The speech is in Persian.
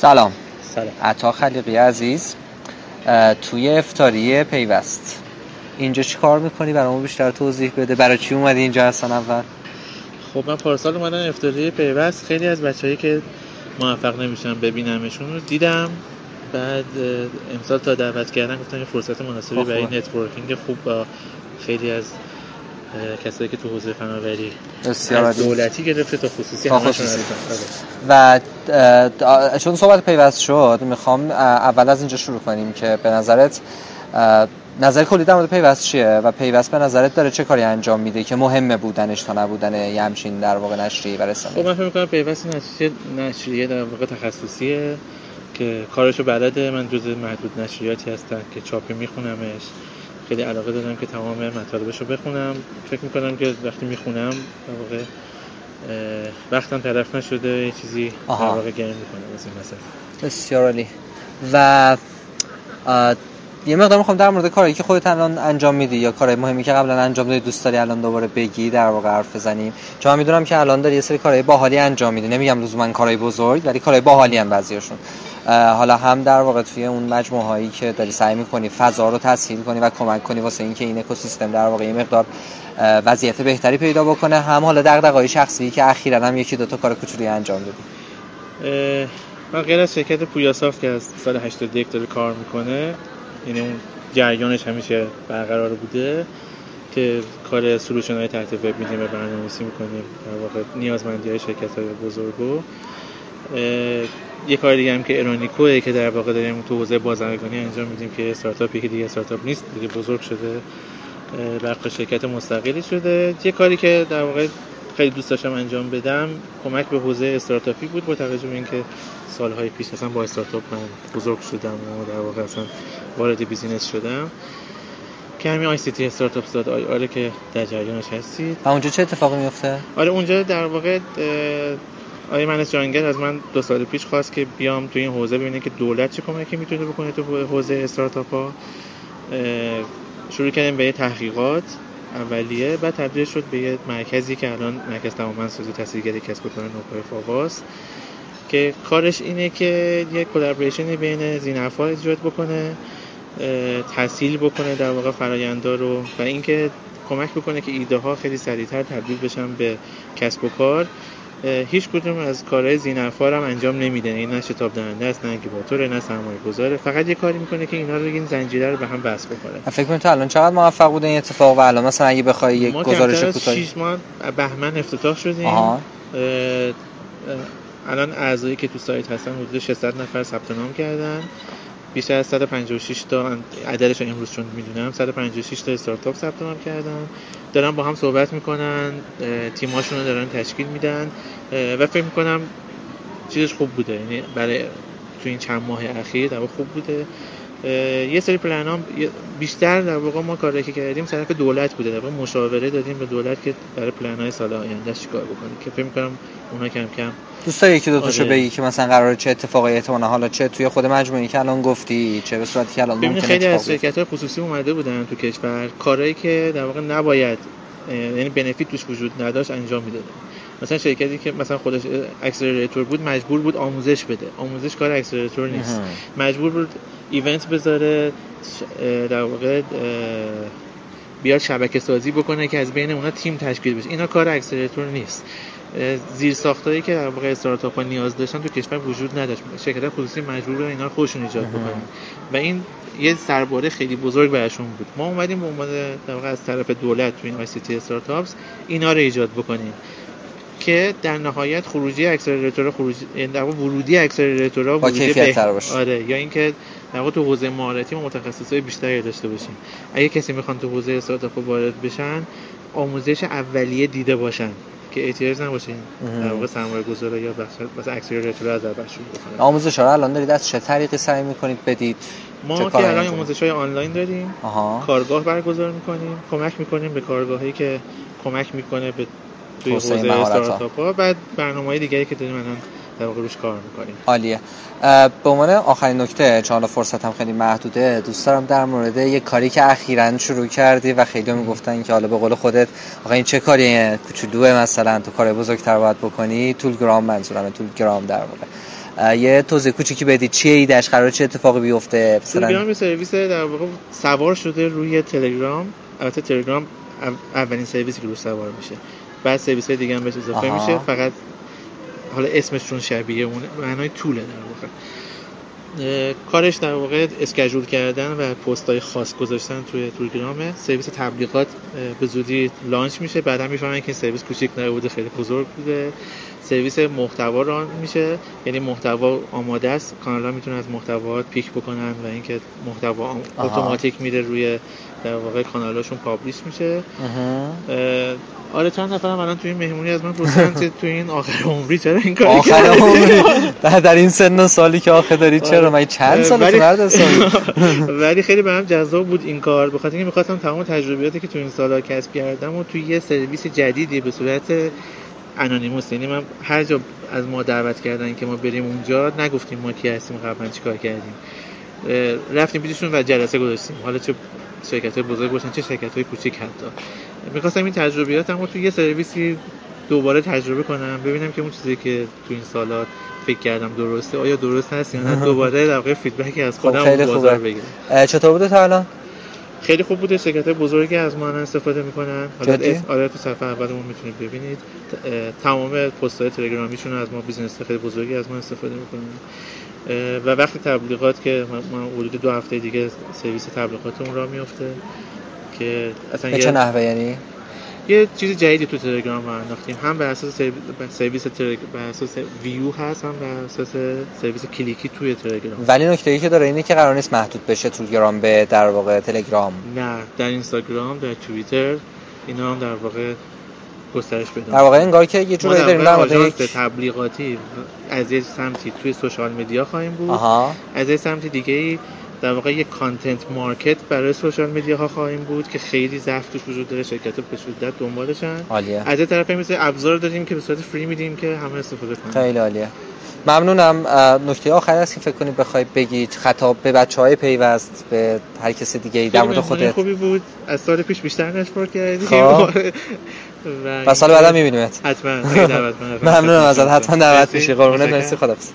سلام. سلام. عطا خلیقی عزیز توی افطاری پیوست. اینجا چی کار می‌کنی؟ برامون بیشتر توضیح بده. برای چی اومدی اینجا اصلا اول؟ خب من پارسال اومدم افطاری پیوست. خیلی از بچههایی که موفق نمیشم ببینمشون رو دیدم. بعد امسال تا دعوت کردن گفتم یه فرصت مناسبی خب، برای خوبه. networking خوب با خیلی از کسایی که تو حوزه فناوری از. دولتی گرفته تا خصوصی تا خصوصی. هستن. و چون صحبت پیوست شد می‌خوام اول از اینجا شروع کنیم که به نظرت نظر کلی در مورد پیوست چیه و پیوست به نظرت داره چه کاری انجام میده که مهمه بودنش تا نبودن یه همچین در واقع نشریه و خب من فکر می‌کنم پیوست نشریه نشریه در واقع تخصصیه که کارشو بلده من جز محدود نشریاتی هستم که چاپی میخونمش خیلی علاقه دارم که تمام مطالبش رو بخونم. فکر می‌کنم که وقتی می‌خونم در واقع وقتم طرف نشده یه چیزی در. واقع گرم می‌کنم از این مثلا بسیار عالی. و یه مقدار می‌خوام در مورد کاری که خودت الان انجام میدی یا کارهای مهمی که قبلا انجام دادی دوست داری الان دوباره بگی در واقع حرف بزنیم. چون من می‌دونم که الان داری یه سری کارهای باحالی انجام میدی. نمیگم لزوما کارهای بزرگ ولی کارهای باحالی ان بعضیاشون حالا هم در واقع توی اون مجموعه هایی که داری سعی می‌کنی فضا رو تسهیل کنی و کمک کنی واسه اینکه این اکوسیستم در واقع یه مقدار وضعیت بهتری پیدا بکنه. هم حالا دغدغه‌های شخصی که اخیرا هم یکی دو تا کار کوچولی انجام دادی. من غیر از شرکت پویاساف که از سال 81 داره کار می‌کنه یعنی اون جریانش همیشه برقرار بوده که کار سلوشن های تحت وب میدیم و برنامه‌نویسی می‌کنیم. در واقع نیازمندی های شرکت بزرگو یه کار دیگه هم که ارونیکوه که در واقع داریم تو حوزه بازرگانی انجام میدیم که استارتاپی که دیگه استارتاپ نیست دیگه بزرگ شده برق شرکت مستقلی شده. یه کاری که در واقع خیلی دوست داشتم انجام بدم کمک به حوزه استارتاپی بود با توجه به اینکه سالهای پیش اصلا با استارتاپ من بزرگ شدم و در واقع اصلا وارد business شدم. که همین ICT startups dot ir ه که در جریانش هستید. و اونجا چه اتفاقی میفته آره اونجا در واقع آقای مهندس جهانگرد از من دو سال پیش خواست که بیام تو این حوزه ببینه که دولت چه کمکی می‌تونه بکنه تو حوزه استارتاپ ها. شروع کردیم به تحقیقات اولیه بعد تبدیل شد به یه مرکزی که الان مرکز توانمندسازی تحصیلگری کسب و کار نوپای فاواس که کارش اینه که یه کلابریشنی بین زینفا ایجاد بکنه تسهیل بکنه در واقع فرایندا رو و اینکه کمک بکنه که ایده ها خیلی سریعتر تبدیل بشن به کسب و کار. هیچ کدوم از کارهای زینفا رو هم انجام نمیده. این نه شتاب دهنده است نه انکیباتوره نه سرمایه گذاره. فقط یه کاری می‌کنه که اینا رو این زنجیره رو به هم بس بکنه فکر کنم تو الان چقدر موفق بوده این اتفاق و الان؟ مثلا اگه بخوای یک ما گزارش کوتاهی 6 ماه بهمن افتتاح شدیم. اه، الان اعضایی که تو سایت هستن حدود 600 نفر ثبت نام کردن. بیشتر از 156 تا عددش رو امروز چون می‌دونم 156 تا استارتاپ ثبت نام کردن. دارن با هم صحبت می‌کنن تیماشون رو دارن تشکیل میدن و فکر می‌کنم چیزش خوب بوده. یعنی برای تو این چند ماه اخیر در خوب بوده. یه سری پلن بیشتر در واقع ما کاری که کردیم طرف دولت بوده. در واقع مشاوره دادیم به دولت که برای پلن های سال آینده چیکار بکنیم که فکر می‌کنم اونا کم کم دوست داری یکی دو تاشو آره. بگی که مثلا قراره چه اتفاقی احتمالاً حالا چه توی خود مجموعی که الان گفتی چه به صورتی که الان ممکنه خیلی از بیفته. شرکت های خصوصی اومده بودن تو کشور. کارهایی که در واقع نباید یعنی بنفیت توش وجود نداشت انجام می‌دادن مثلا شرکتی که مثلا خودش accelerator بود مجبور بود آموزش بده. آموزش کار accelerator نیست. مجبور بود event بذاره در واقع بیاد شبکه سازی بکنه که از بین اونا تیم تشکیل بشه. اینا کار accelerator نیست. زیر ساختایی که در واقع استارتاپ ها نیاز داشتن تو کشور وجود نداشت. شرکت خصوصی مجبور بودن اینا رو خودشون ایجاد بکنن. و این یه سرباره خیلی بزرگ براشون بود. ما اومدیم به عنوان در واقع از طرف دولت تو این ICT startups اینا رو ایجاد بکنیم. که در نهایت خروجی accelerator ها خروجی یعنی در ورودی accelerator ها با ورودی کیفیت تر باشه. آره یا اینکه در واقع تو حوزه مهارتی و متخصصای بیشتری داشته باشیم. اگه کسی می‌خوان تو حوزه استارتاپ وارد بشن آموزش اولیه دیده باشن که احتیاج نباشه در واقع سرمایه گذاره یا بخش مثلا accelerator از در بخش بکنن. آموزش رو الان دارید از چه طریقی سعی می‌کنید بدید؟ ما که الان آموزش های آنلاین داریم. آها. کارگاه برگزار می‌کنیم. کمک می‌کنیم به کارگاهایی که کمک می‌کنه به توی حوزه. استارتاپ ها بعد برنامه دیگری که داریم الان در واقع روش کار می‌کنیم. عالیه. به عنوان آخرین نکته چون فرصت هم خیلی محدوده. دوست دارم در مورد یه کاری که اخیرا شروع کردی و خیلی می‌گفتن که حالا به قول خودت آقا این چه کاریه؟ کوچولوه مثلا تو کار بزرگتر باید بکنی. تولگرام منظورمه تولگرام در واقع. یه توضیح کوچیکی بدید چیه ایدهش قرار چه اتفاقی بیفته؟ تلگرام یه سرویس در واقع سوار شده روی تلگرام. البته تلگرام اولین سرویسی که روش سوار میشه. بعد سرویس های دیگه هم بهش اضافه میشه. فقط حالا اسمشون شبیه اون معنای طوله در واقع. کارش در واقع schedule کردن و پست های خاص گذاشتن توی تلگرامه سرویس تبلیغات به زودی launch میشه. بعدا می‌فهمن که این سرویس کوچیک نبوده خیلی بزرگ بوده. سرویس محتوا run میشه. یعنی محتوا آماده است. کانال ها می‌تونن از محتوات پیک بکنن و اینکه محتوا اتوماتیک میره روی در واقع کانالاشون پابلیش میشه. آره چند نفرم الان توی این مهمونی از من پرسیدن که توی این آخر عمری چرا این کاری آخر عمری؟ در این سن سالی که آخر داری چرا؟ من چند سال ولی... مرد ولی خیلی برام جذاب بود این کار. بخاطر اینکه می‌خواستم تمام تجربیاتی که توی این سالا کسب کردم و توی یه سرویس جدیدی به صورت انونیموس یعنی من هر جا از ما دعوت کردن که ما بریم اونجا نگفتیم ما کی هستیم قبلا چیکار کردیم. رفتیم پیششون و جلسه گذاشتیم. حالا چه شرکت های بزرگ باشن چه شرکت های کوچیک حتی. می‌خواستم این تجربیاتم رو توی یه سرویسی دوباره تجربه کنم ببینم که اون چیزی که تو این سالات فکر کردم درسته آیا درست هست یا نه. دوباره در واقع فیدبکی از خودم خب بازار بگیرم. چطور بوده تا الان؟ خیلی خوب بوده شرکت بزرگی از ما استفاده می‌کنن. حالا آره تو صفحه اولمون می‌تونید ببینید. تمام پست های تلگرامیشون از ما business خیلی بزرگی از ما استفاده می‌کنن. و وقتی تبلیغات که ما حدود دو هفته دیگه سرویس تبلیغاتمون راه میفته که اصلا چه نحوه یعنی؟ یه چیز جدیدی تو تلگرام راه انداختیم. هم بر اساس سرویس تلگ... بر اساس ویو هست هم بر اساس سرویس کلیکی توی تلگرام. ولی نکته ای که داره اینه که قرار نیست محدود بشه تلگرام به در واقع تلگرام. نه در اینستاگرام در توییتر اینا هم در واقع گسترش بدن. در واقع انگار که یه جوری داریم در یک تبلیغاتی از یه سمتی توی social media خواهیم بود. آها. از یه سمت دیگه ای در واقع یک content market برای social media ها خواهیم بود که خیلی ضعف توش وجود داره شرکت به شدت دنبالشن. عالیه. از یه طرف مثل ابزار داریم که به صورت free میدیم که همه استفاده کنن خیلی عالیه. ممنونم. نکته آخر هست که فکر کنید بخواید بگید. خطاب به بچه های پیوست به هر کس دیگه ای در مورد خودت. خوبی بود. از سال پیش بیشتر نشپور کردیم خب. و سال بعد میبینیمت. حتما. ممنونم ازت. حتما دعوت میشی. قربونت. مرسی. خدافظ